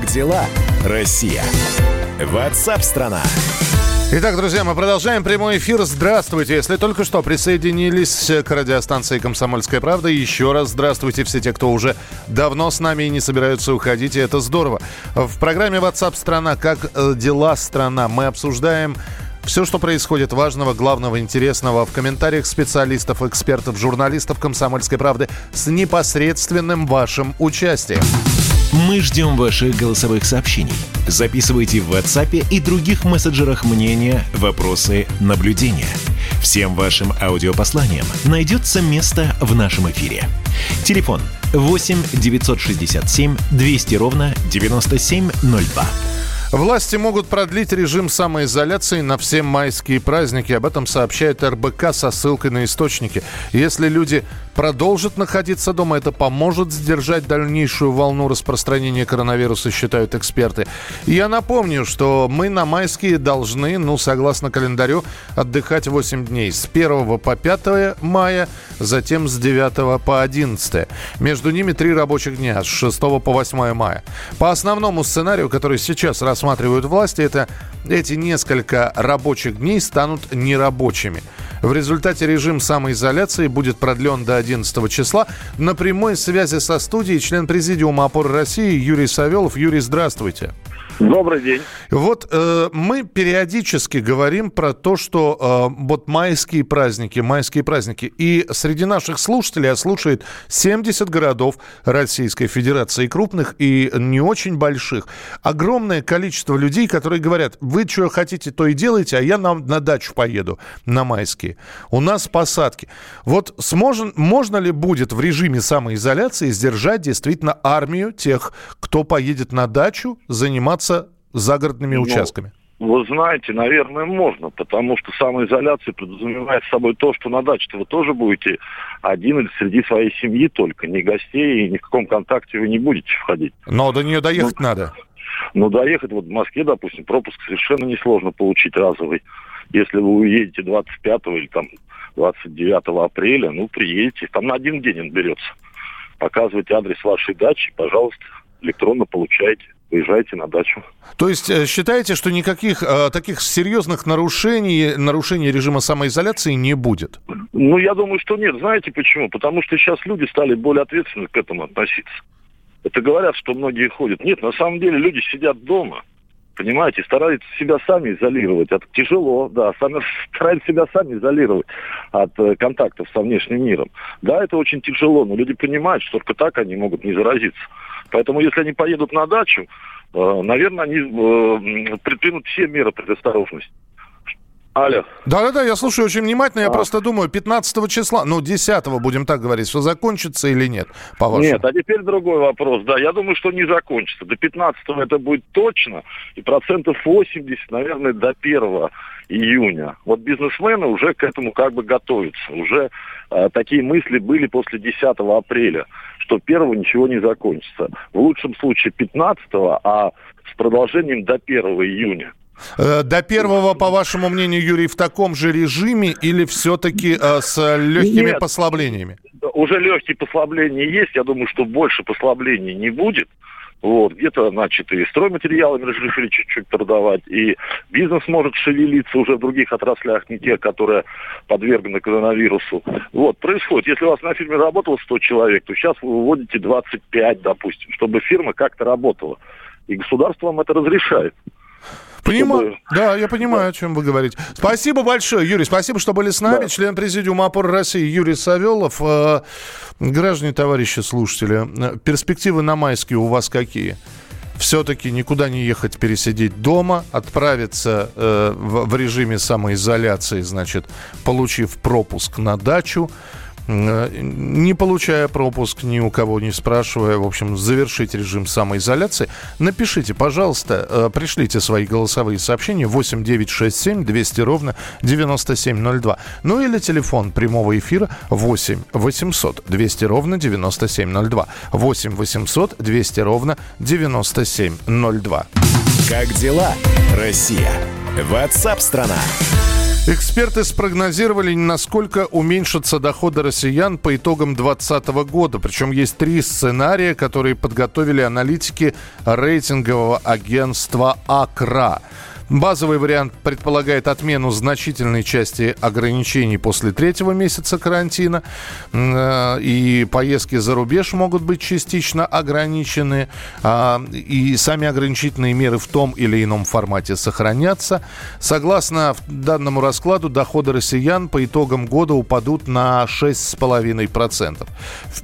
Как дела, Россия? Ватсап-страна! Итак, друзья, мы продолжаем прямой эфир. Здравствуйте. Если только что присоединились к радиостанции «Комсомольская правда», еще раз здравствуйте все те, кто уже давно с нами и не собираются уходить, и это здорово. В программе WhatsApp страна Как э, дела, страна?» мы обсуждаем все, что происходит важного, главного, интересного в комментариях специалистов, экспертов, журналистов «Комсомольской правды» с непосредственным вашим участием. Мы ждем ваших голосовых сообщений. Записывайте в WhatsApp и других мессенджерах мнения, вопросы, наблюдения. Всем вашим аудиопосланиям найдется место в нашем эфире. Телефон 8 967 200 ровно 9702. Власти могут продлить режим самоизоляции на все майские праздники. Об этом сообщает РБК со ссылкой на источники. Если люди продолжат находиться дома, это поможет сдержать дальнейшую волну распространения коронавируса, считают эксперты. Я напомню, что мы на майские должны, ну, согласно календарю, отдыхать 8 дней. С 1 по 5 мая, затем с 9 по 11. Между ними три рабочих дня, с 6 по 8 мая. По основному сценарию, который сейчас рассматривают власти, это эти несколько рабочих дней станут нерабочими. В результате режим самоизоляции будет продлен до 11 числа. На прямой связи со студией член Президиума опоры России Юрий Савелов. Юрий, здравствуйте. Добрый день. Вот э, мы периодически говорим про то, что э, вот майские праздники, майские праздники. И среди наших слушателей, слушает 70 городов Российской Федерации, крупных и не очень больших. Огромное количество людей, которые говорят, вы что хотите, то и делайте, а я на, на дачу поеду на майские. У нас посадки. Вот сможен, можно ли будет в режиме самоизоляции сдержать действительно армию тех, кто поедет на дачу заниматься загородными ну, участками? Вы знаете, наверное, можно, потому что самоизоляция подразумевает собой то, что на даче вы тоже будете один или среди своей семьи только, не гостей, и ни в каком контакте вы не будете входить. Но до нее доехать ну, надо. Ну, доехать, вот в Москве, допустим, пропуск совершенно несложно получить разовый. Если вы уедете 25 или там 29 апреля, ну, приедете, там на один день он берется. Показывайте адрес вашей дачи, пожалуйста, электронно получаете поезжайте на дачу. То есть э, считаете, что никаких э, таких серьезных нарушений, нарушений режима самоизоляции не будет? Ну, я думаю, что нет. Знаете почему? Потому что сейчас люди стали более ответственно к этому относиться. Это говорят, что многие ходят. Нет, на самом деле люди сидят дома, понимаете, стараются себя сами изолировать. Это тяжело, да, сами, стараются себя сами изолировать от э, контактов со внешним миром. Да, это очень тяжело, но люди понимают, что только так они могут не заразиться. Поэтому если они поедут на дачу, э, наверное, они э, предпримут все меры предосторожности. Алло. Да-да-да, я слушаю очень внимательно. Я а. просто думаю, 15 числа, ну, 10 будем так говорить, что закончится или нет, по-вашему? Нет, а теперь другой вопрос. Да, я думаю, что не закончится. До 15 это будет точно, и процентов 80, наверное, до 1 июня. Вот бизнесмены уже к этому как бы готовятся. Уже э, такие мысли были после 10 апреля, что первого ничего не закончится. В лучшем случае 15, а с продолжением до 1 июня. Э, до первого, по вашему мнению, Юрий, в таком же режиме или все-таки э, с легкими Нет, послаблениями? Уже легкие послабления есть. Я думаю, что больше послаблений не будет. Вот, где-то, значит, и стройматериалами разрешили чуть-чуть продавать, и бизнес может шевелиться уже в других отраслях, не те, которые подвергнуты коронавирусу. Вот, происходит. Если у вас на фирме работало 100 человек, то сейчас вы выводите 25, допустим, чтобы фирма как-то работала. И государство вам это разрешает. Понимаю. Да, я понимаю, да. о чем вы говорите. Спасибо большое, Юрий. Спасибо, что были с нами. Да. Член Президиума опоры России Юрий Савелов. Э, граждане, товарищи слушатели, э, перспективы на майские у вас какие? все-таки никуда не ехать, пересидеть дома, отправиться э, в, в режиме самоизоляции, значит, получив пропуск на дачу, не получая пропуск, ни у кого не спрашивая, в общем, завершить режим самоизоляции, напишите, пожалуйста, э, пришлите свои голосовые сообщения 8 9 6 7 200 ровно 9702. Ну или телефон прямого эфира 8 800 200 ровно 9702. 8 800 200 ровно 9702. Как дела, Россия? Ватсап-страна! Эксперты спрогнозировали, насколько уменьшатся доходы россиян по итогам 2020 года. Причем есть три сценария, которые подготовили аналитики рейтингового агентства АКРА. Базовый вариант предполагает отмену значительной части ограничений после третьего месяца карантина. Э, и поездки за рубеж могут быть частично ограничены. А, и сами ограничительные меры в том или ином формате сохранятся. Согласно данному раскладу, доходы россиян по итогам года упадут на 6,5%.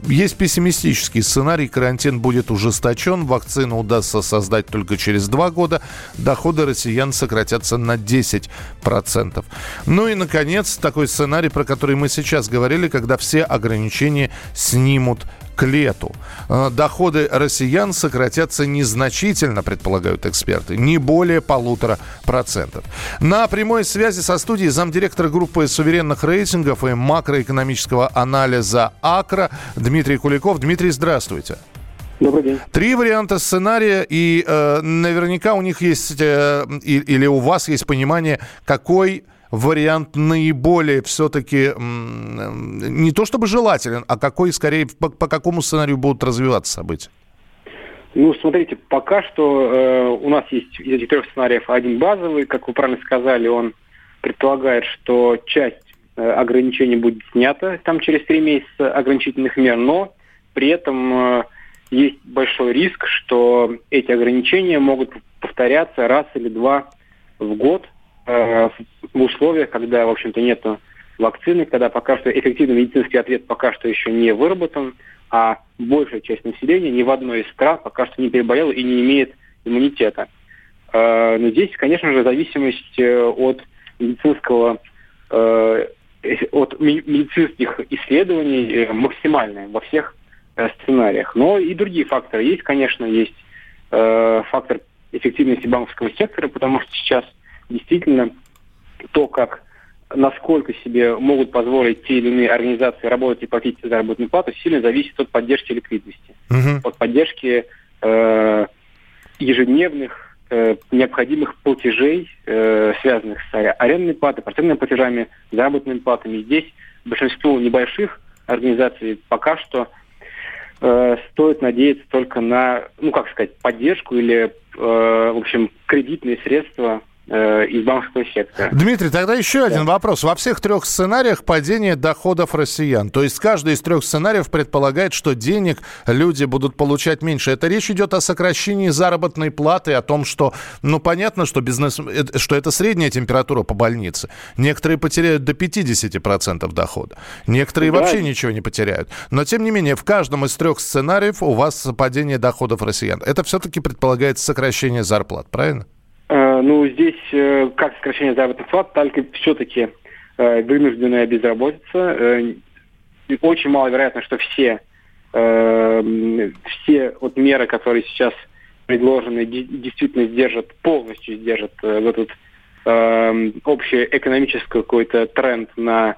Есть пессимистический сценарий. Карантин будет ужесточен. Вакцину удастся создать только через два года. Доходы россиян сократятся на 10%. Ну и, наконец, такой сценарий, про который мы сейчас говорили, когда все ограничения снимут к лету. Э, доходы россиян сократятся незначительно, предполагают эксперты, не более полутора процентов. На прямой связи со студией замдиректора группы суверенных рейтингов и макроэкономического анализа АКРА Дмитрий Куликов. Дмитрий, здравствуйте. Добрый день. Три варианта сценария, и э, наверняка у них есть, э, или у вас есть понимание, какой вариант наиболее все-таки не то чтобы желателен, а какой скорее по, по какому сценарию будут развиваться события? Ну, смотрите, пока что э, у нас есть из этих трех сценариев один базовый, как вы правильно сказали, он предполагает, что часть э, ограничений будет снята там через три месяца ограничительных мер, но при этом э, есть большой риск, что эти ограничения могут повторяться раз или два в год э, в условиях, когда, в общем-то, нет вакцины, когда пока что эффективный медицинский ответ пока что еще не выработан, а большая часть населения ни в одной из стран пока что не переболела и не имеет иммунитета. Э, но здесь, конечно же, зависимость э, от медицинского э, от медицинских исследований э, максимальная во всех Э, сценариях. Но и другие факторы есть, конечно, есть э, фактор эффективности банковского сектора, потому что сейчас действительно то, как насколько себе могут позволить те или иные организации работать и платить заработную плату, сильно зависит от поддержки ликвидности, uh-huh. от поддержки э, ежедневных э, необходимых платежей, э, связанных с арендной платой, процентными платежами, заработными платами. Здесь большинство небольших организаций пока что э, стоит надеяться только на, ну как сказать, поддержку или, э, в общем, кредитные средства из банковского сектора. Дмитрий, тогда еще да. один вопрос. Во всех трех сценариях падение доходов россиян. То есть каждый из трех сценариев предполагает, что денег люди будут получать меньше. Это речь идет о сокращении заработной платы, о том, что, ну, понятно, что, бизнес, э, что это средняя температура по больнице. Некоторые потеряют до 50% дохода. Некоторые да. вообще ничего не потеряют. Но, тем не менее, в каждом из трех сценариев у вас падение доходов россиян. Это все-таки предполагает сокращение зарплат, правильно? Э, ну, здесь э, как сокращение заработных плат, только все-таки э, вынужденная безработица. Очень маловероятно, что все, все вот меры, которые сейчас предложены, действительно сдержат, полностью сдержат вот этот общий экономический какой-то тренд на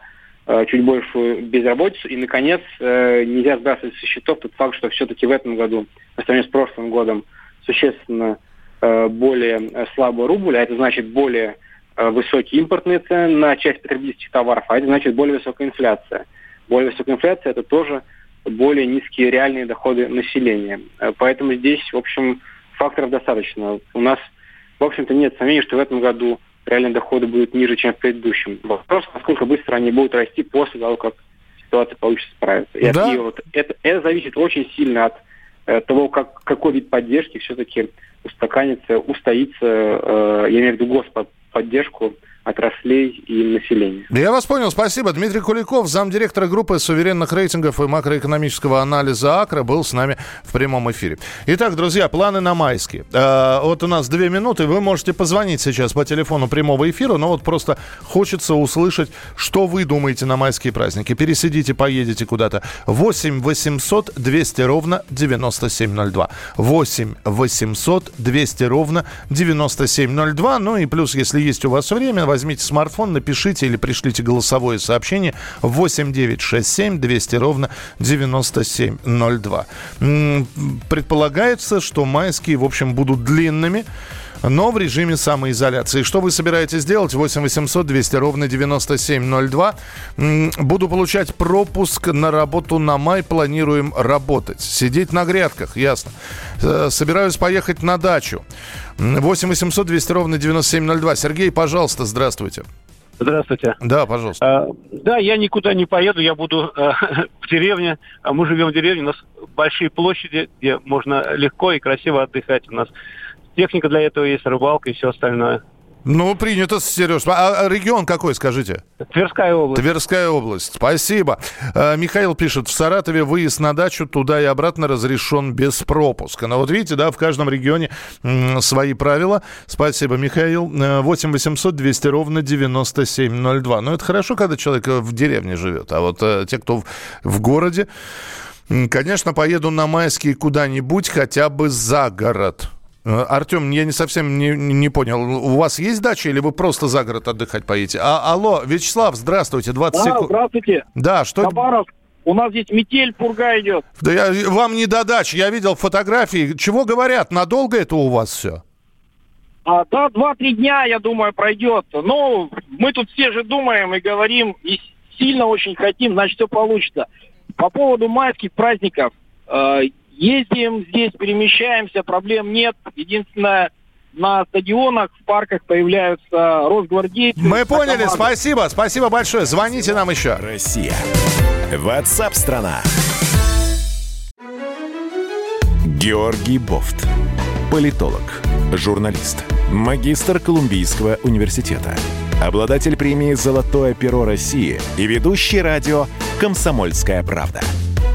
чуть большую безработицу. И, наконец, нельзя сбрасывать со счетов тот факт, что все-таки в этом году, по сравнению с прошлым годом, существенно Э, более э, слабый рубль, а это значит более э, высокие импортные цены на часть потребительских товаров, а это значит более высокая инфляция. Более высокая инфляция – это тоже более низкие реальные доходы населения. Поэтому здесь, в общем, факторов достаточно. У нас, в общем-то, нет сомнений, что в этом году реальные доходы будут ниже, чем в предыдущем. Вопрос, насколько быстро они будут расти после того, как ситуация получится справиться. Да? и вот это, это зависит очень сильно от э, того, как, какой вид поддержки все-таки устаканится, устоится, э, я имею в виду господдержку отраслей и населения. Я вас понял, спасибо. Дмитрий Куликов, замдиректора группы суверенных рейтингов и макроэкономического анализа АКРА, был с нами в прямом эфире. Итак, друзья, планы на майские. Э, вот у нас две минуты, вы можете позвонить сейчас по телефону прямого эфира, но вот просто хочется услышать, что вы думаете на майские праздники. Пересидите, поедете куда-то. 8 800 200 ровно 9702. 8 800 200 ровно 9702. Ну и плюс, если есть у вас время, возьмите смартфон, напишите или пришлите голосовое сообщение 8967 200 ровно 9702. Предполагается, что майские, в общем, будут длинными. Но в режиме самоизоляции. Что вы собираетесь делать? 8 800 200 ровно 9702. Буду получать пропуск на работу на май. Планируем работать. Сидеть на грядках, ясно. Э, собираюсь поехать на дачу. 8 800 200 ровно 9702. Сергей, пожалуйста, здравствуйте. Здравствуйте. Да, пожалуйста. А, да, я никуда не поеду, я буду а, в деревне. А мы живем в деревне, у нас большие площади, где можно легко и красиво отдыхать. У нас техника для этого есть, рыбалка и все остальное. Ну, принято, Сереж. А, а регион какой, скажите? Тверская область. Тверская область. Спасибо. А, Михаил пишет, в Саратове выезд на дачу туда и обратно разрешен без пропуска. Но вот видите, да, в каждом регионе свои правила. Спасибо, Михаил. 8 800 200 ровно 9702. Ну, это хорошо, когда человек в деревне живет. А вот а, те, кто в, в городе, конечно, поеду на майские куда-нибудь, хотя бы за город. Э, Артем, я не совсем не, не понял. У вас есть дача или вы просто за город отдыхать поедете? А, алло, Вячеслав, здравствуйте, 20 да, секунд. здравствуйте. Да, что... Хабаров, у нас здесь метель, пурга идет. Да я, вам не до дачи, я видел фотографии. Чего говорят, надолго это у вас все? А, да, два-три дня, я думаю, пройдет. Но мы тут все же думаем и говорим, и сильно очень хотим, значит, все получится. По поводу майских праздников. Ездим здесь, перемещаемся, проблем нет. Единственное, на стадионах, в парках появляются росгвардейцы. Мы поняли, спасибо, спасибо большое. Звоните нам еще. Россия. WhatsApp страна. Георгий Бофт. Политолог, журналист, магистр Колумбийского университета, обладатель премии «Золотое перо России» и ведущий радио «Комсомольская правда»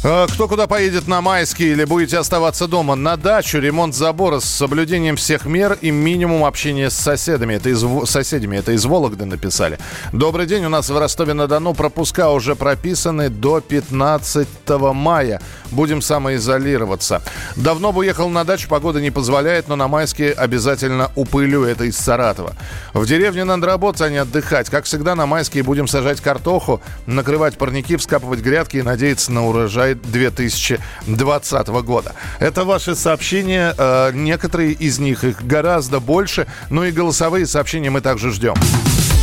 кто куда поедет на майские или будете оставаться дома? На дачу, ремонт забора с соблюдением всех мер и минимум общения с соседями. Это из, соседями. Это из Вологды написали. Добрый день. У нас в Ростове-на-Дону пропуска уже прописаны до 15 мая. Будем самоизолироваться. Давно бы уехал на дачу, погода не позволяет, но на майские обязательно упылю. Это из Саратова. В деревне надо работать, а не отдыхать. Как всегда, на майские будем сажать картоху, накрывать парники, вскапывать грядки и надеяться на урожай мая 2020 года. Это ваши сообщения. Э, некоторые из них, их гораздо больше. Но и голосовые сообщения мы также ждем.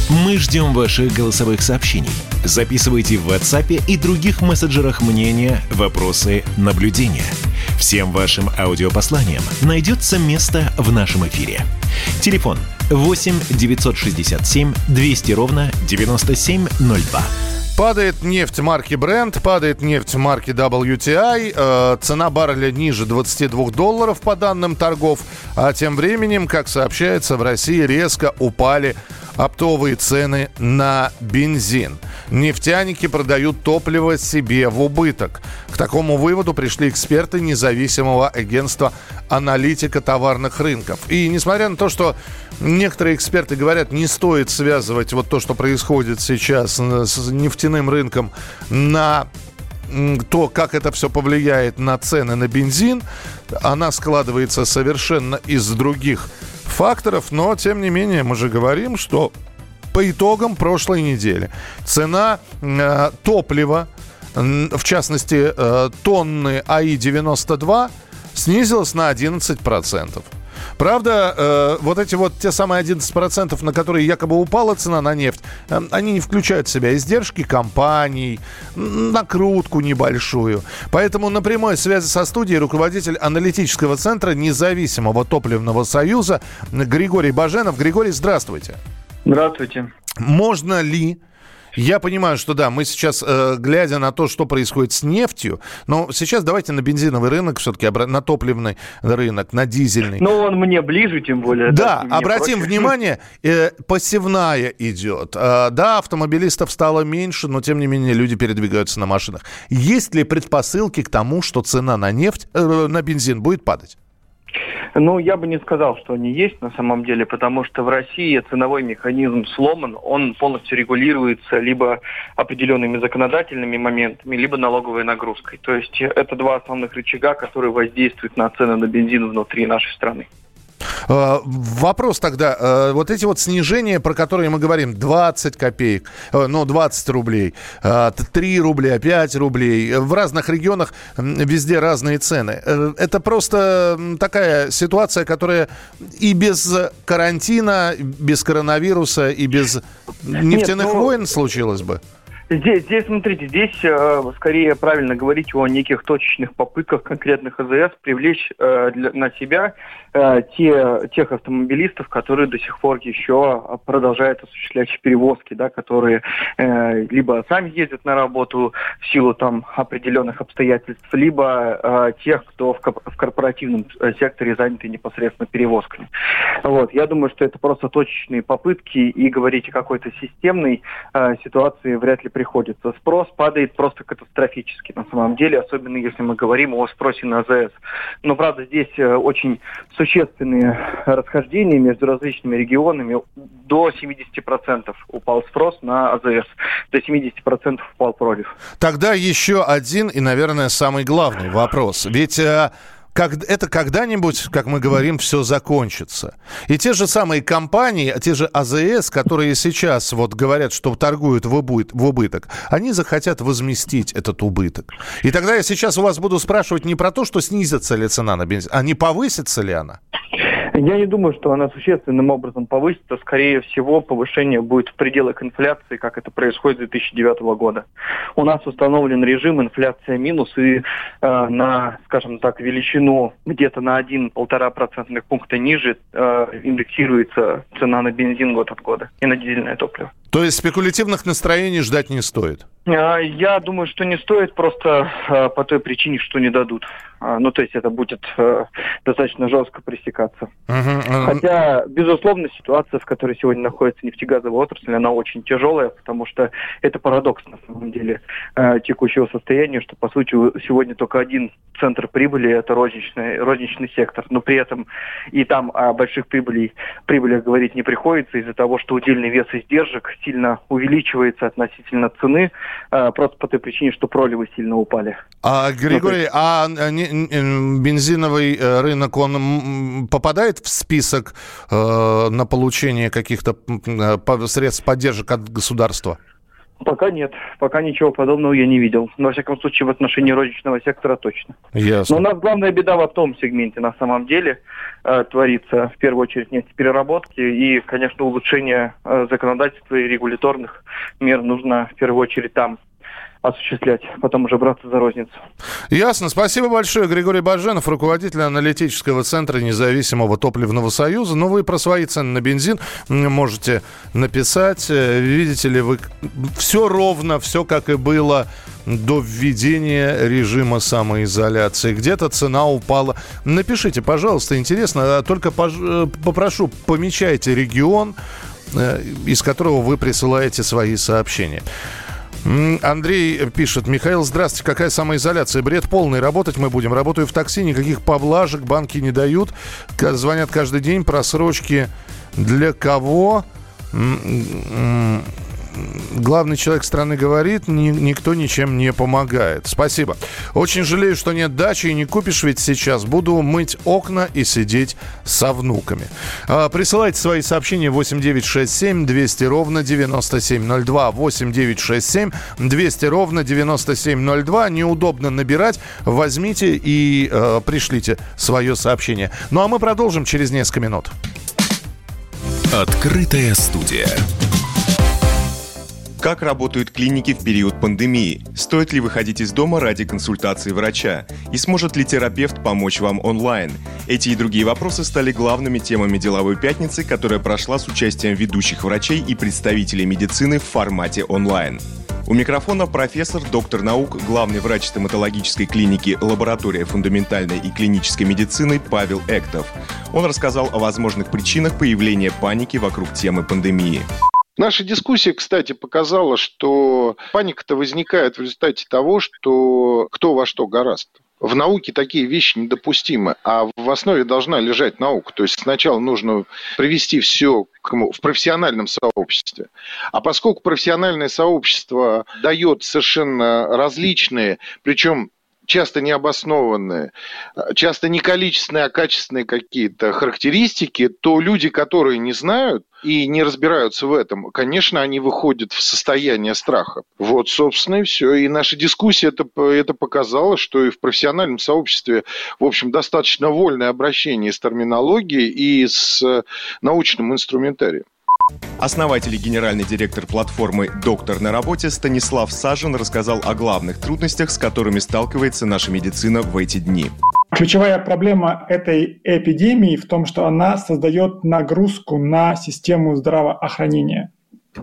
Мы ждем ваших голосовых сообщений. Записывайте в WhatsApp и других мессенджерах мнения, вопросы, наблюдения. Всем вашим аудиопосланиям найдется место в нашем эфире. Телефон 8 967 200 ровно 9702. Падает нефть марки Brent, падает нефть марки WTI, э, цена барреля ниже 22 долларов по данным торгов, а тем временем, как сообщается, в России резко упали оптовые цены на бензин. Нефтяники продают топливо себе в убыток. К такому выводу пришли эксперты независимого агентства аналитика товарных рынков. И несмотря на то, что некоторые эксперты говорят, не стоит связывать вот то, что происходит сейчас с нефтяным рынком на то, как это все повлияет на цены на бензин, она складывается совершенно из других факторов, но тем не менее мы же говорим, что по итогам прошлой недели цена э, топлива, в частности э, тонны АИ-92, снизилась на 11%. Правда, э, вот эти вот те самые 11%, на которые якобы упала цена на нефть, э, они не включают в себя издержки компаний, накрутку небольшую. Поэтому на прямой связи со студией руководитель аналитического центра независимого топливного союза Григорий Баженов. Григорий, здравствуйте. Здравствуйте. Можно ли я понимаю, что да, мы сейчас, э, глядя на то, что происходит с нефтью, но сейчас давайте на бензиновый рынок все-таки, на топливный рынок, на дизельный. Ну, он мне ближе, тем более. Да, да обратим проще. внимание, э, посевная идет. Э, да, автомобилистов стало меньше, но тем не менее люди передвигаются на машинах. Есть ли предпосылки к тому, что цена на нефть, на бензин будет падать? Ну, я бы не сказал, что они есть на самом деле, потому что в России ценовой механизм сломан, он полностью регулируется либо определенными законодательными моментами, либо налоговой нагрузкой. То есть это два основных рычага, которые воздействуют на цены на бензин внутри нашей страны. Э, вопрос тогда, э, вот эти вот снижения, про которые мы говорим, 20 копеек, э, ну, 20 рублей, 3 рубля, 5 рублей, в разных регионах везде разные цены. Это просто такая ситуация, которая и без карантина, без коронавируса, и без нефтяных Нет, ну... войн случилась бы? Здесь, здесь, смотрите, здесь э, скорее правильно говорить о неких точечных попытках конкретных АЗС привлечь э, для, на себя э, те, тех автомобилистов, которые до сих пор еще продолжают осуществлять перевозки, да, которые э, либо сами ездят на работу в силу там определенных обстоятельств, либо э, тех, кто в, в корпоративном э, секторе заняты непосредственно перевозками. Вот. Я думаю, что это просто точечные попытки, и говорить о какой-то системной э, ситуации вряд ли приходится. Спрос падает просто катастрофически на самом деле, особенно если мы говорим о спросе на АЗС. Но, правда, здесь э, очень существенные расхождения между различными регионами. До 70% упал спрос на АЗС, до 70% упал пролив. Тогда еще один и, наверное, самый главный вопрос. Ведь э, как, это когда-нибудь, как мы говорим, все закончится. И те же самые компании, те же АЗС, которые сейчас вот говорят, что торгуют в, убыт, в убыток, они захотят возместить этот убыток. И тогда я сейчас у вас буду спрашивать не про то, что снизится ли цена на бензин, а не повысится ли она. Я не думаю, что она существенным образом повысится. Скорее всего, повышение будет в пределах инфляции, как это происходит с 2009 года. У нас установлен режим инфляция минус, и э, на, скажем так, величину где-то на 1-1,5 процентных пункта ниже э, индексируется цена на бензин год от года и на дизельное топливо. То есть спекулятивных настроений ждать не стоит? А, я думаю, что не стоит просто а, по той причине, что не дадут. А, ну, то есть это будет достаточно жестко пресекаться. Uh-huh. Хотя, безусловно, ситуация, в которой сегодня находится нефтегазовая отрасль, она очень тяжелая, потому что это парадокс, на самом деле, текущего состояния, что, по сути, сегодня только один центр прибыли – это розничный, розничный сектор. Но при этом и там о больших прибылей, прибылях говорить не приходится из-за того, что удельный вес издержек сильно увеличивается относительно цены, э, просто по той причине, что проливы сильно упали. А, Григорий, ну, а не, бензиновый э, рынок, он попадает в список э, на получение каких-то средств поддержек от государства? Пока нет. Пока ничего подобного я не видел. Но, во всяком случае, в отношении розничного сектора точно. Ясно. Но у нас главная беда в том сегменте на самом деле э, творится, в первую очередь, нефтепереработки. И, конечно, улучшение э, законодательства и регуляторных мер нужно в первую очередь там осуществлять, потом уже браться за розницу. Ясно. Спасибо большое. Григорий Баженов, руководитель аналитического центра независимого топливного союза. Ну, вы про свои цены на бензин можете написать. Э, видите ли, вы все ровно, все как и было до введения режима самоизоляции. Где-то цена упала. Напишите, пожалуйста, интересно. А только э, попрошу, помечайте регион, э, из которого вы присылаете свои сообщения. Андрей пишет, Михаил, здравствуйте, какая самоизоляция? Бред полный, работать мы будем. Работаю в такси, никаких поблажек банки не дают. Звонят каждый день, просрочки для кого? Главный человек страны говорит, ни, никто ничем не помогает. Спасибо. Очень жалею, что нет дачи и не купишь ведь сейчас. Буду мыть окна и сидеть со внуками. А, присылайте свои сообщения 8967 200 ровно 9702. 8967 200 ровно 9702. Неудобно набирать. Возьмите и э, пришлите свое сообщение. Ну а мы продолжим через несколько минут. Открытая студия. Как работают клиники в период пандемии? Стоит ли выходить из дома ради консультации врача? И сможет ли терапевт помочь вам онлайн? Эти и другие вопросы стали главными темами деловой пятницы, которая прошла с участием ведущих врачей и представителей медицины в формате онлайн. У микрофона профессор, доктор наук, главный врач стоматологической клиники «Лаборатория фундаментальной и клинической медицины» Павел Эктов. Он рассказал о возможных причинах появления паники вокруг темы пандемии. Наша дискуссия, кстати, показала, что паника-то возникает в результате того, что кто во что гораст. в науке такие вещи недопустимы, а в основе должна лежать наука. То есть сначала нужно привести все в профессиональном сообществе. А поскольку профессиональное сообщество дает совершенно различные, причем часто необоснованные, часто не количественные, а качественные какие-то характеристики, то люди, которые не знают и не разбираются в этом, конечно, они выходят в состояние страха. Вот, собственно, и все. И наша дискуссия это, это показала, что и в профессиональном сообществе, в общем, достаточно вольное обращение с терминологией и с научным инструментарием. Основатель и генеральный директор платформы «Доктор на работе» Станислав Сажин рассказал о главных трудностях, с которыми сталкивается наша медицина в эти дни. Ключевая проблема этой эпидемии в том, что она создает нагрузку на систему здравоохранения.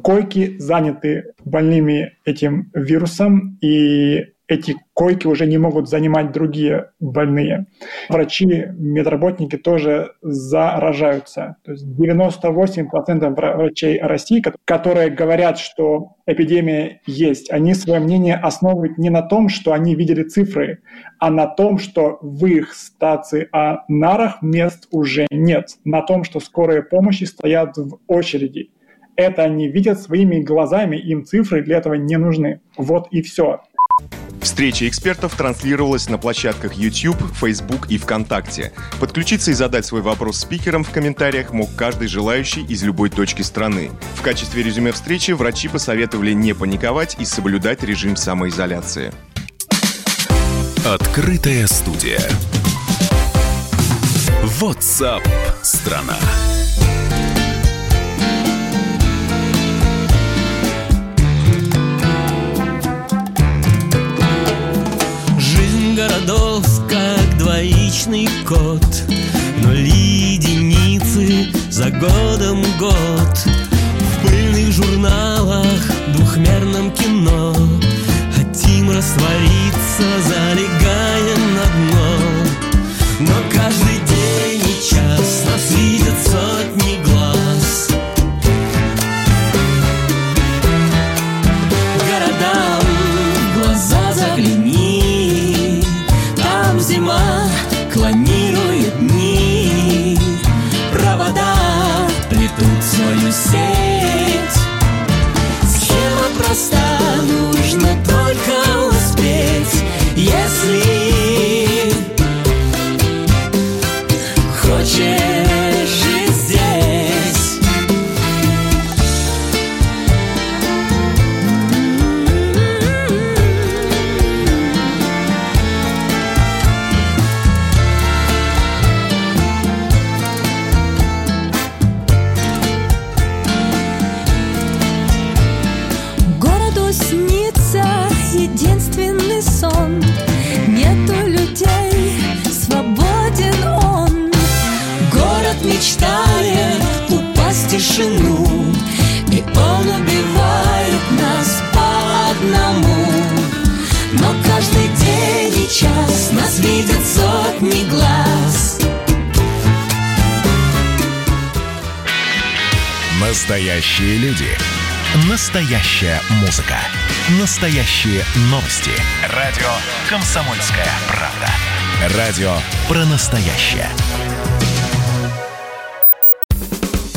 Койки заняты больными этим вирусом, и эти койки уже не могут занимать другие больные. Врачи, медработники тоже заражаются. То есть 98% врачей России, которые говорят, что эпидемия есть, они свое мнение основывают не на том, что они видели цифры, а на том, что в их стационарах мест уже нет, на том, что скорые помощи стоят в очереди. Это они видят своими глазами, им цифры для этого не нужны. Вот и все. Встреча экспертов транслировалась на площадках YouTube, Facebook и ВКонтакте. Подключиться и задать свой вопрос спикерам в комментариях мог каждый желающий из любой точки страны. В качестве резюме встречи врачи посоветовали не паниковать и соблюдать режим самоизоляции. Открытая студия. WhatsApp страна. Городов, как двоичный код Нули единицы за годом год. В пыльных журналах, двухмерном кино. Хотим раствориться, залегая на дно тишину И он убивает нас по одному Но каждый день и час нас видят сотни глаз Настоящие люди. Настоящая музыка. Настоящие новости. Радио «Комсомольская правда». Радио про настоящее.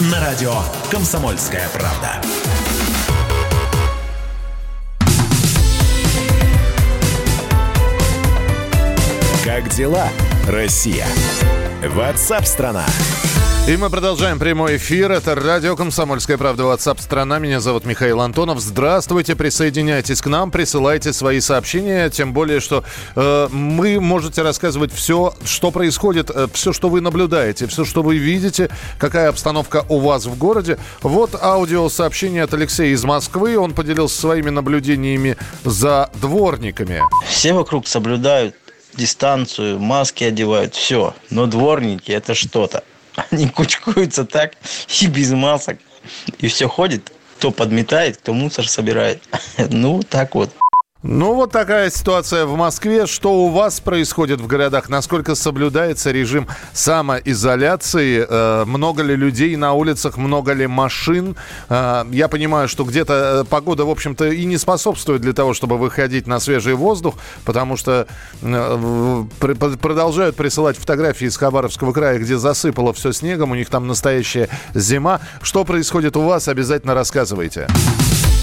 На радио «Комсомольская правда». Как дела, Россия? Ватсап-страна! И мы продолжаем прямой эфир. Это радио «Комсомольская правда». WhatsApp страна. Меня зовут Михаил Антонов. Здравствуйте, присоединяйтесь к нам, присылайте свои сообщения. Тем более, что э, мы можете рассказывать все, что происходит, э, все, что вы наблюдаете, все, что вы видите, какая обстановка у вас в городе. Вот аудиосообщение от Алексея из Москвы. Он поделился своими наблюдениями за дворниками. Все вокруг соблюдают дистанцию, маски одевают, все. Но дворники это что-то. Они кучкуются так и без масок. И все ходит, кто подметает, кто мусор собирает. Ну, так вот. Ну, вот такая ситуация в Москве. Что у вас происходит в городах? Насколько соблюдается режим самоизоляции? Э, много ли людей на улицах? Много ли машин? Э, я понимаю, что где-то э, погода, в общем-то, и не способствует для того, чтобы выходить на свежий воздух, потому что пр- продолжают присылать фотографии из Хабаровского края, где засыпало все снегом, у них там настоящая зима. Что происходит у вас? Обязательно рассказывайте.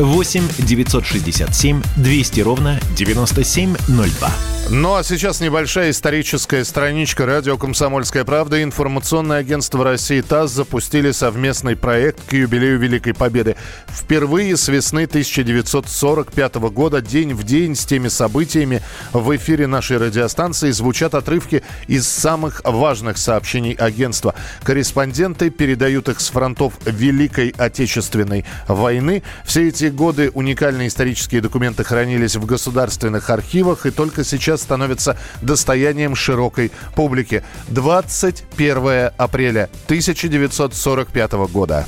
8 967 200 ровно 9702. Ну а сейчас небольшая историческая страничка радио «Комсомольская правда» и информационное агентство России ТАСС запустили совместный проект к юбилею Великой Победы. Впервые с весны 1945 года день в день с теми событиями в эфире нашей радиостанции звучат отрывки из самых важных сообщений агентства. Корреспонденты передают их с фронтов Великой Отечественной войны. Все эти годы уникальные исторические документы хранились в государственных архивах и только сейчас становятся достоянием широкой публики. 21 апреля 1945 года.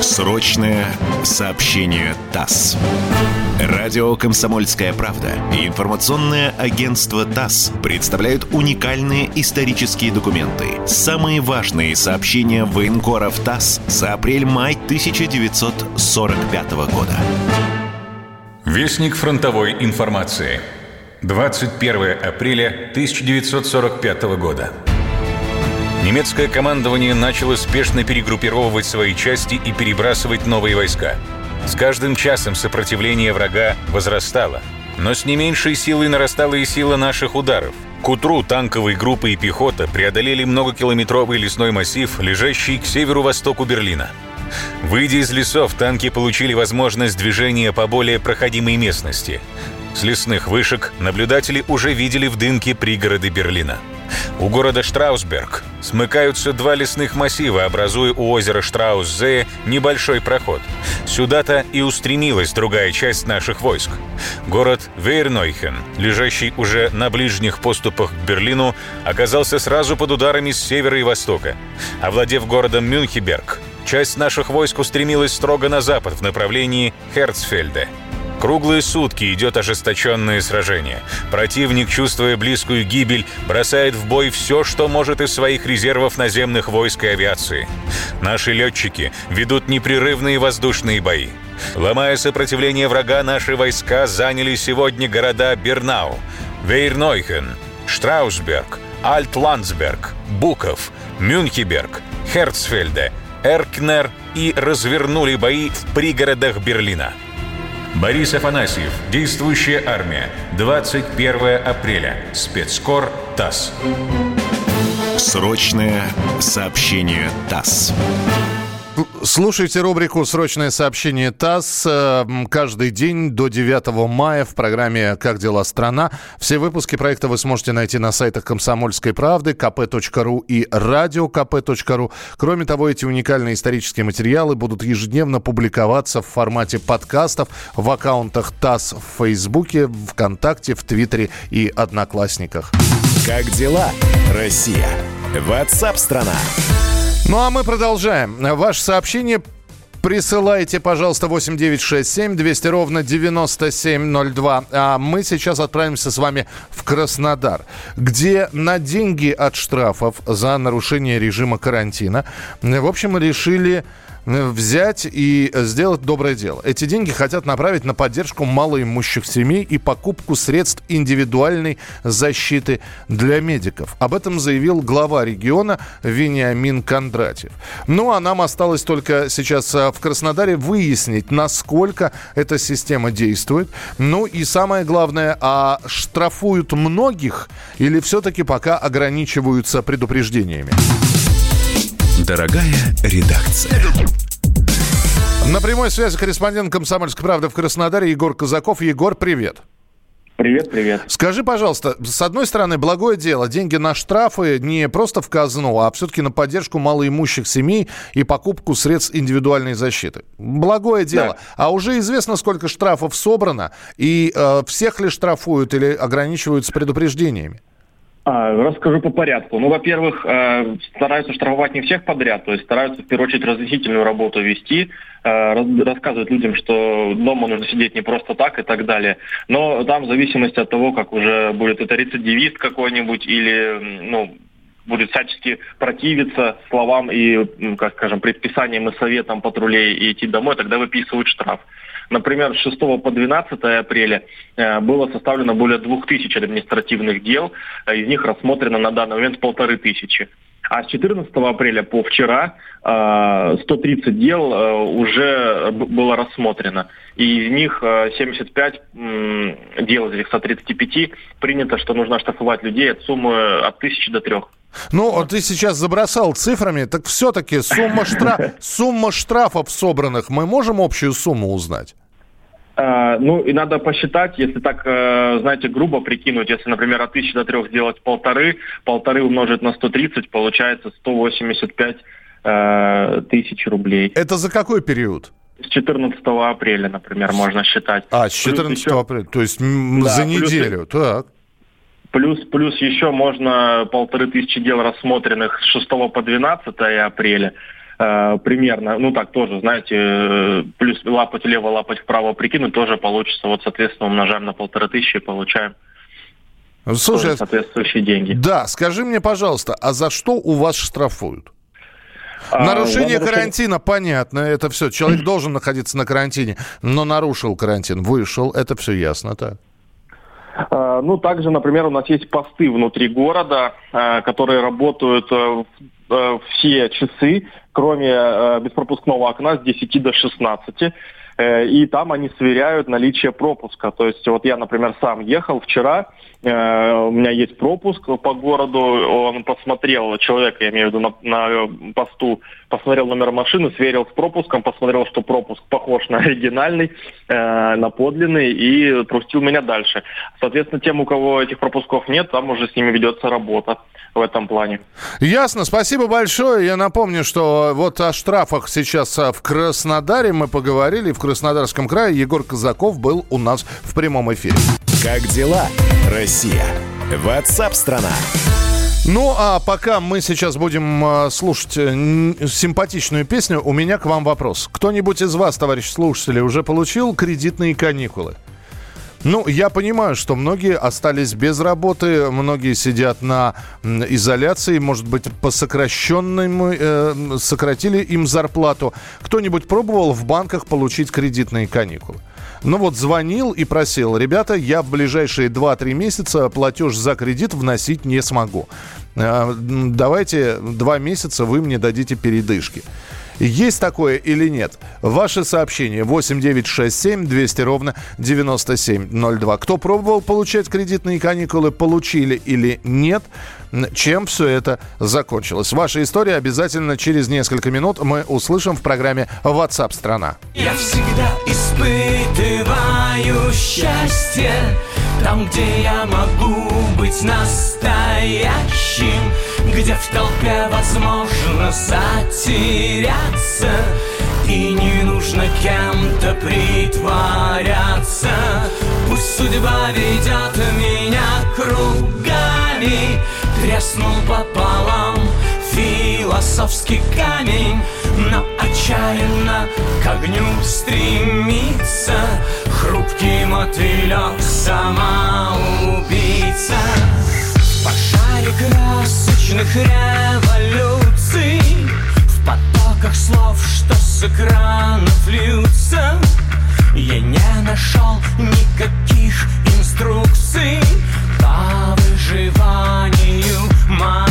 Срочное сообщение ТАСС. Радио «Комсомольская правда» и информационное агентство ТАСС представляют уникальные исторические документы. Самые важные сообщения военкоров ТАСС за апрель-май 1945 года. Вестник фронтовой информации. 21 апреля 1945 года. Немецкое командование начало спешно перегруппировывать свои части и перебрасывать новые войска. С каждым часом сопротивление врага возрастало, но с не меньшей силой нарастала и сила наших ударов. К утру танковые группы и пехота преодолели многокилометровый лесной массив, лежащий к северу-востоку Берлина. Выйдя из лесов, танки получили возможность движения по более проходимой местности. С лесных вышек наблюдатели уже видели в дымке пригороды Берлина. У города Штраусберг смыкаются два лесных массива, образуя у озера Штраусзее небольшой проход. Сюда-то и устремилась другая часть наших войск. Город Вейрнойхен, лежащий уже на ближних поступах к Берлину, оказался сразу под ударами с севера и востока. Овладев городом Мюнхеберг, часть наших войск устремилась строго на запад в направлении Херцфельда. Круглые сутки идет ожесточенное сражение. Противник, чувствуя близкую гибель, бросает в бой все, что может из своих резервов наземных войск и авиации. Наши летчики ведут непрерывные воздушные бои. Ломая сопротивление врага, наши войска заняли сегодня города Бернау, Вейрнойхен, Штраусберг, Альтландсберг, Буков, Мюнхеберг, Херцфельде, Эркнер и развернули бои в пригородах Берлина. Борис Афанасьев. Действующая армия. 21 апреля. Спецкор ТАСС. Срочное сообщение ТАСС. Слушайте рубрику «Срочное сообщение ТАСС» э, каждый день до 9 мая в программе «Как дела страна». Все выпуски проекта вы сможете найти на сайтах «Комсомольской правды», kp.ru и радиокп.ру. Кроме того, эти уникальные исторические материалы будут ежедневно публиковаться в формате подкастов в аккаунтах ТАСС в Фейсбуке, ВКонтакте, в Твиттере и Одноклассниках. Как дела, Россия? Ватсап-страна! Ну а мы продолжаем. Ваше сообщение Присылайте, пожалуйста, 8967 200 ровно 9702. А мы сейчас отправимся с вами в Краснодар, где на деньги от штрафов за нарушение режима карантина, в общем, решили взять и сделать доброе дело. Эти деньги хотят направить на поддержку малоимущих семей и покупку средств индивидуальной защиты для медиков. Об этом заявил глава региона Вениамин Кондратьев. Ну, а нам осталось только сейчас а, в Краснодаре выяснить, насколько эта система действует. Ну и самое главное, а штрафуют многих или все-таки пока ограничиваются предупреждениями? Дорогая редакция. На прямой связи корреспондент «Комсомольской правды» в Краснодаре Егор Казаков. Егор, привет. Привет, привет. Скажи, пожалуйста, с одной стороны, благое дело, деньги на штрафы не просто в казну, а все-таки на поддержку малоимущих семей и покупку средств индивидуальной защиты. Благое дело. Да. А уже известно, сколько штрафов собрано, и э, всех ли штрафуют или ограничивают с предупреждениями? А, расскажу по порядку. Ну, во-первых, э, стараются штрафовать не всех подряд, то есть стараются в первую очередь разъяснительную работу вести, э, рассказывать людям, что дома нужно сидеть не просто так и так далее. Но там в зависимости от того, как уже будет это рецидивист какой-нибудь или, ну, будет всячески противиться словам и, как скажем, предписаниям и советам патрулей и идти домой, тогда выписывают штраф. Например, с 6 по 12 апреля э, было составлено более 2000 административных дел, э, из них рассмотрено на данный момент полторы тысячи. А с 14 апреля по вчера 130 э, дел уже было рассмотрено. И из них 75 дел из этих 135 принято, что нужно штрафовать людей от суммы от 1000 до 3. Ну, ты сейчас забросал цифрами, так все-таки сумма, штраф, сумма штрафов собранных, мы можем общую сумму узнать? Uh, ну, и надо посчитать, если так, uh, знаете, грубо прикинуть, если, например, от 1000 до 3 сделать полторы, полторы умножить на 130, получается 185 uh, тысяч рублей. Это за какой период? С 14 апреля, например, можно считать. А, с 14 еще... апреля, то есть да, за неделю, плюс... так. Плюс, плюс еще можно полторы тысячи дел рассмотренных с 6 по 12 апреля э, примерно, ну так тоже, знаете, э, плюс лапать влево, лапать вправо прикинуть, тоже получится. Вот, соответственно, умножаем на полторы тысячи и получаем Слушай, соответствующие деньги. Да, скажи мне, пожалуйста, а за что у вас штрафуют? А, Нарушение а, карантина, понятно, это все. Человек должен находиться на карантине, но нарушил карантин, вышел, это все ясно, так? Э, ну, также, например, у нас есть посты внутри города, э, которые работают э, все часы, кроме беспропускного окна с 10 до 16 и там они сверяют наличие пропуска. То есть вот я, например, сам ехал вчера, Э, у меня есть пропуск по городу, он посмотрел, человек, я имею в виду, на, на посту, посмотрел номер машины, сверил с пропуском, посмотрел, что пропуск похож на оригинальный, э, на подлинный, и пустил меня дальше. Соответственно, тем, у кого этих пропусков нет, там уже с ними ведется работа в этом плане. Ясно, спасибо большое. Я напомню, что вот о штрафах сейчас а, в Краснодаре мы поговорили, в Краснодарском крае Егор Казаков был у нас в прямом эфире. Как дела, Россия? Ватсап-страна! Ну, а пока мы сейчас будем э, слушать э, симпатичную песню, у меня к вам вопрос. Кто-нибудь из вас, товарищ слушатели, уже получил кредитные каникулы? Ну, я понимаю, что многие остались без работы, многие сидят на изоляции, может быть, по сокращенному, э, сократили им зарплату. Кто-нибудь пробовал в банках получить кредитные каникулы? Ну вот звонил и просил, ребята, я в ближайшие 2-3 месяца платеж за кредит вносить не смогу. А, давайте два месяца вы мне дадите передышки. Есть такое или нет? Ваше сообщение 8967 200 ровно 9702. Кто пробовал получать кредитные каникулы, получили или нет? Чем все это закончилось? Ваша история обязательно через несколько минут мы услышим в программе WhatsApp страна. Я всегда испытываю счастье там, где я могу быть настоящим Где в толпе возможно затеряться И не нужно кем-то притворяться. Пусть судьба ведет меня кругами Треснул пополам философский камень Но отчаянно к огню стремится Хрупкий мотылек самоубийца В пожаре красочных революций. В потоках слов, что с экранов льются. Я не нашел никаких инструкций По выживанию моей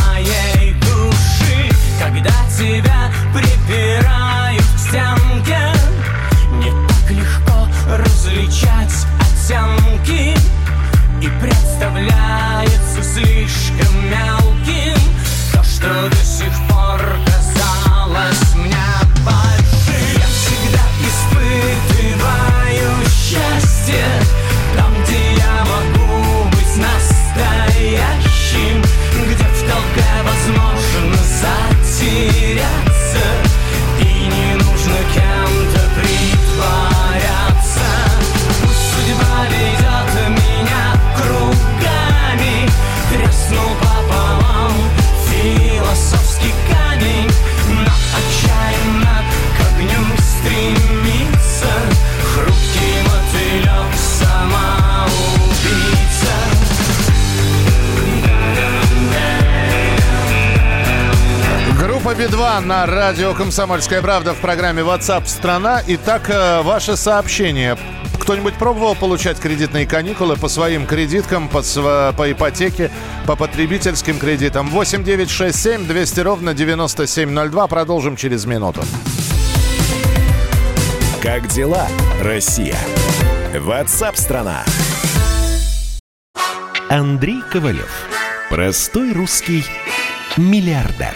на радио «Комсомольская правда» в программе WhatsApp страна Итак, э, ваше сообщение. Кто-нибудь пробовал получать кредитные каникулы по своим кредиткам, по, св- по ипотеке, по потребительским кредитам? 8 9 6 7 200 ровно 9702. Продолжим через минуту. Как дела, Россия? WhatsApp страна. Андрей Ковалев. Простой русский миллиардер.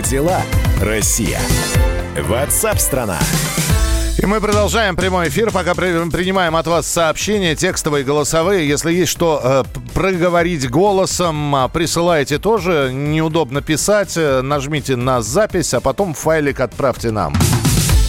Как дела, Россия? WhatsApp страна. И мы продолжаем прямой эфир, пока при- принимаем от вас сообщения, текстовые, голосовые. Если есть что э, проговорить голосом, а, присылайте тоже. Неудобно писать, э, нажмите на запись, а потом файлик отправьте нам.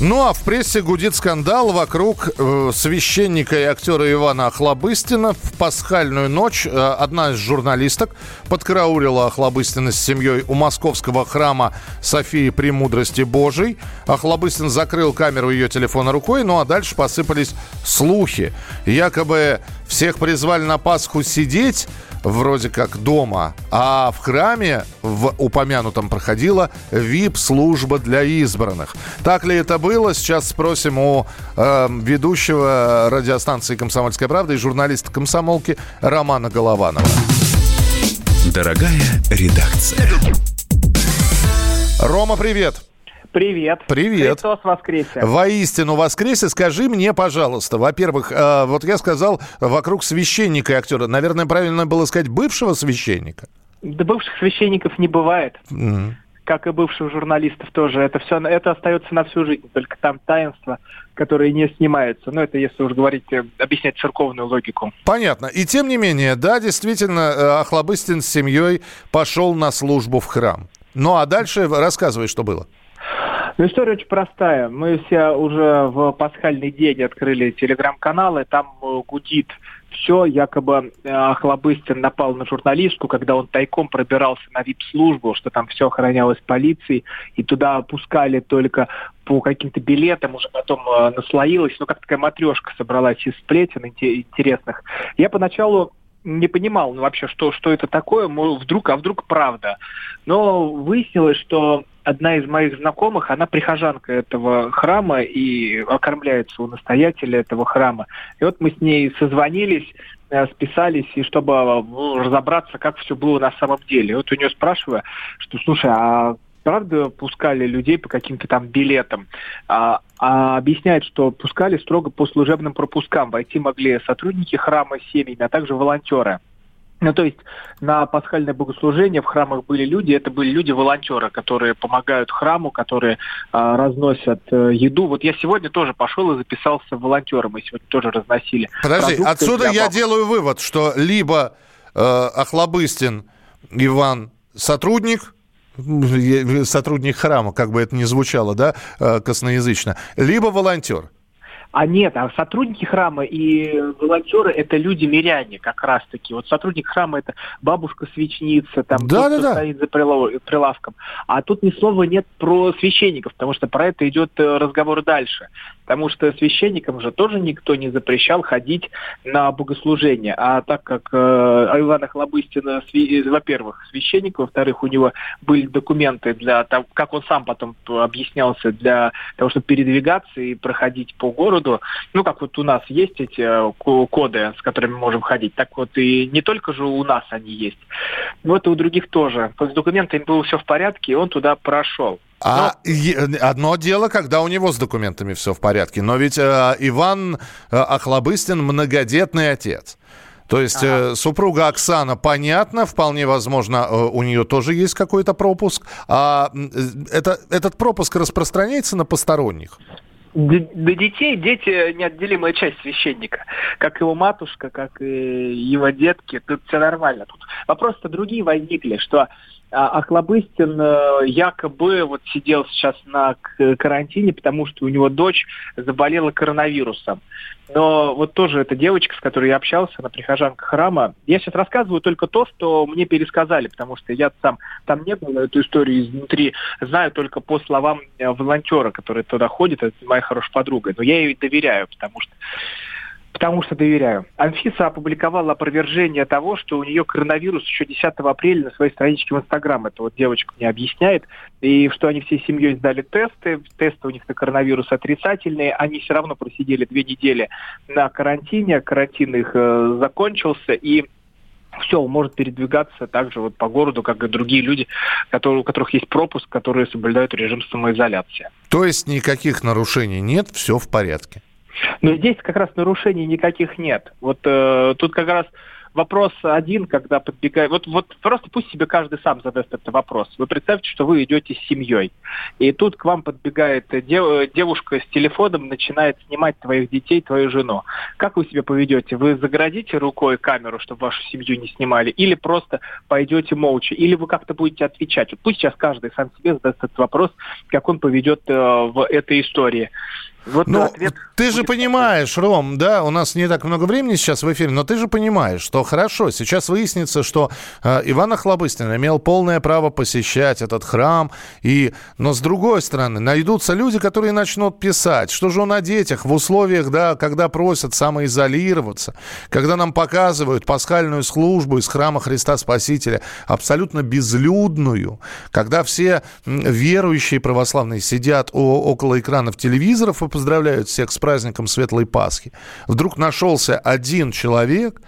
Ну а в прессе гудит скандал вокруг э, священника и актера Ивана Охлобыстина. В пасхальную ночь э, одна из журналисток подкараулила Охлобыстина с семьей у московского храма Софии Премудрости Божией. Охлобыстин закрыл камеру ее телефона рукой, ну а дальше посыпались слухи. Якобы всех призвали на Пасху сидеть вроде как дома, а в храме в упомянутом проходила VIP-служба для избранных. Так ли это было? Сейчас спросим у э, ведущего радиостанции «Комсомольская правда» и журналиста «Комсомолки» Романа Голованова. Дорогая редакция. Рома, привет! Привет. Привет. Христос воскресе. Воистину воскресе. Скажи мне, пожалуйста, во-первых, э, вот я сказал вокруг священника и актера. Наверное, правильно было сказать бывшего священника. Да бывших священников не бывает. Мгм. Как и бывших журналистов тоже. Это все, это остается на всю жизнь. Только там таинства, которые не снимаются. Ну, это если уж говорить, э, объяснять церковную логику. Понятно. И тем не менее, да, действительно, э, Охлобыстин с семьей пошел на службу в храм. Ну а дальше рассказывай, что было. Ну, история очень простая. Мы все уже в пасхальный день открыли телеграм-каналы, там э, гудит все, якобы э, Охлобыстин напал на журналистку, когда он тайком пробирался на вип-службу, что там все охранялось полицией, и туда пускали только по каким-то билетам, уже потом э, наслоилось, ну, как такая матрешка собралась из сплетен инте- интересных. Я поначалу не понимал ну, вообще, что, что это такое, мол, вдруг, а вдруг правда. Но выяснилось, что одна из моих знакомых, она прихожанка этого храма и окормляется у настоятеля этого храма. И вот мы с ней созвонились, э, списались, и чтобы э, разобраться, как все было на самом деле. Вот у нее спрашиваю, что, слушай, а правда пускали людей по каким-то там билетам? А, а объясняет, что пускали строго по служебным пропускам. Войти могли сотрудники храма с семьями, а также волонтеры. Ну, то есть на пасхальное богослужение в храмах были люди, это были люди-волонтеры, которые помогают храму, которые а, разносят э, еду. Вот я сегодня тоже пошел и записался волонтером, мы сегодня тоже разносили. Подожди, отсюда я делаю вывод, что либо э, Охлобыстин Иван сотрудник, э, сотрудник храма, как бы это ни звучало, да, э, косноязычно, либо волонтер. А нет, а сотрудники храма и волонтеры это люди-миряне как раз-таки. Вот сотрудник храма это бабушка-свечница, там Да, тот, да, кто да. стоит за прилав- прилавком. А тут ни слова нет про священников, потому что про это идет э, разговор дальше. Потому что священникам же тоже никто не запрещал ходить на богослужение. А так как э, Ивана Хлобыстина, сви- э, во-первых, священник, во-вторых, у него были документы для того, как он сам потом объяснялся, для того, чтобы передвигаться и проходить по городу. Ну, как вот у нас есть эти э, ко- коды, с которыми мы можем ходить, так вот и не только же у нас они есть. Вот и у других тоже. С документами было все в порядке, и он туда прошел. А е- одно дело, когда у него с документами все в порядке. Но ведь э, Иван э, Охлобыстин многодетный отец. То есть э, супруга Оксана, понятно, вполне возможно, э, у нее тоже есть какой-то пропуск. А э, это, этот пропуск распространяется на посторонних? До детей дети неотделимая часть священника. Как его матушка, как и его детки. Тут все нормально. Тут вопросы-то другие возникли, что а, Охлобыстин э, якобы вот сидел сейчас на карантине, потому что у него дочь заболела коронавирусом. Но вот тоже эта девочка, с которой я общался, она прихожанка храма. Я сейчас рассказываю только то, что мне пересказали, потому что я сам там не был, эту историю изнутри знаю только по словам э, волонтера, который туда ходит, это моя хорошая подруга. Но я ей доверяю, потому что Потому что доверяю. Анфиса опубликовала опровержение того, что у нее коронавирус еще 10 апреля на своей страничке в Инстаграм. Это вот девочка мне объясняет. И что они всей семьей сдали тесты. Тесты у них на коронавирус отрицательные. Они все равно просидели две недели на карантине. Карантин их э, закончился. И все, может передвигаться также вот по городу, как и другие люди, которые, у которых есть пропуск, которые соблюдают режим самоизоляции. То есть никаких нарушений нет, все в порядке. Но здесь как раз нарушений никаких нет. Вот э, тут как раз вопрос один, когда подбегает... Вот, вот просто пусть себе каждый сам задаст этот вопрос. Вы представьте, что вы идете с семьей, и тут к вам подбегает дев- девушка с телефоном, начинает снимать твоих детей, твою жену. Как вы себя поведете? Вы загородите рукой камеру, чтобы вашу семью не снимали, или просто пойдете молча, или вы как-то будете отвечать? Вот пусть сейчас каждый сам себе задаст этот вопрос, как он поведет э, в этой истории. Вот Ну, ответ ты же понимаешь, Ром, да, у нас не так много времени сейчас в эфире, но ты же понимаешь, что хорошо, сейчас выяснится, что э, Иван Охлобыстин имел полное право посещать этот храм, и, но с другой стороны, найдутся люди, которые начнут писать, что же он о детях в условиях, да, когда просят самоизолироваться, когда нам показывают пасхальную службу из храма Христа Спасителя, абсолютно безлюдную, когда все верующие православные сидят о- около экранов телевизоров и поздравляют всех с праздником Светлой Пасхи. Вдруг нашелся один человек,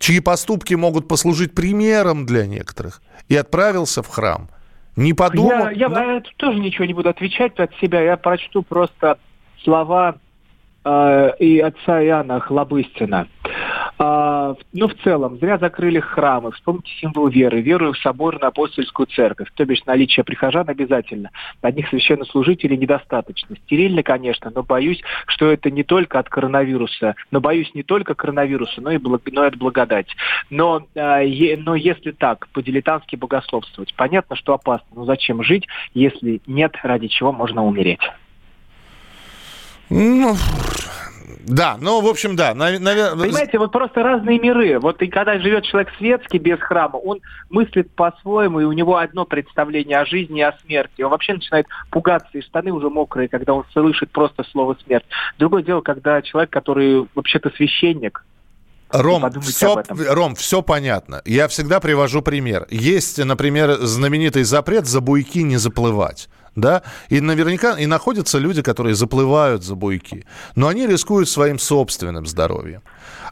чьи поступки могут послужить примером для некоторых, и отправился в храм. Не подумал... Я, я Ну, э, тут тоже ничего не буду отвечать от себя. Я прочту просто слова э, и отца Иоанна Хлобыстина. А, ну, в целом, зря закрыли храмы. Вспомните символ веры. Верую в соборную апостольскую церковь. То бишь наличие прихожан обязательно. Одних священнослужителей недостаточно. Стерильно, конечно, но боюсь, что это не только от коронавируса. Но боюсь не только коронавируса, но и, благ- но и от благодати. Но, а, е- но если так, по-дилетантски богословствовать, понятно, что опасно. Но зачем жить, если нет ради чего можно умереть? Ну, да, ну, в общем, да. Наверное, Понимаете, вот просто разные миры. Вот и когда живет человек светский без храма, он мыслит по-своему, и у него одно представление о жизни и о смерти. Он вообще начинает пугаться, и штаны уже мокрые, когда он слышит просто слово смерть. Другое дело, когда человек, который вообще-то священник, Ром, все. Ром, все понятно. Я всегда привожу пример. Есть, например, знаменитый запрет за буйки не заплывать. Да? И наверняка и находятся люди, которые заплывают за буйки. Но они рискуют своим собственным здоровьем.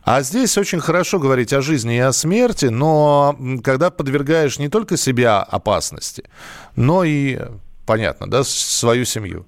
А здесь очень хорошо говорить о жизни и о смерти, но когда подвергаешь не только себя опасности, но и, понятно, да, свою семью.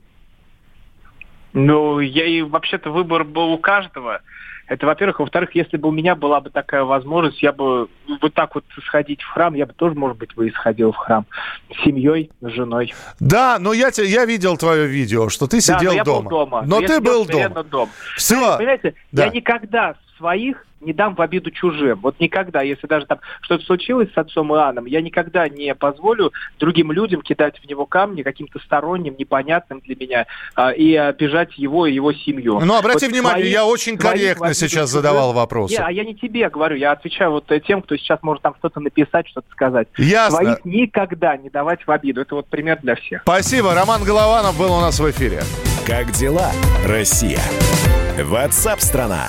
Ну, я и вообще-то выбор был у каждого. Это, во-первых. Во-вторых, если бы у меня была бы такая возможность, я бы вот так вот сходить в храм, я бы тоже, может быть, бы и сходил в храм с семьей, с женой. Да, но я, те- я видел твое видео, что ты Да, сидел но я дома. был дома. Но я ты был дома. дома. Все. Понимаете, Да. я никогда своих не дам в обиду чужим. Вот никогда, если даже там что-то случилось с отцом Иоанном, я никогда не позволю другим людям кидать в него камни каким-то сторонним, непонятным для меня, а, и обижать его и его семью. Ну, обрати Вот внимание, своих- я очень корректно сейчас чужим- задавал вопросы. Не, а я не тебе говорю, я отвечаю вот э, тем, кто сейчас может там что-то написать, что-то сказать. Ясно. Своих никогда не давать в обиду. Это вот пример для всех. Спасибо. Роман Голованов был у нас в эфире. Как дела, Россия? Ватсап-страна!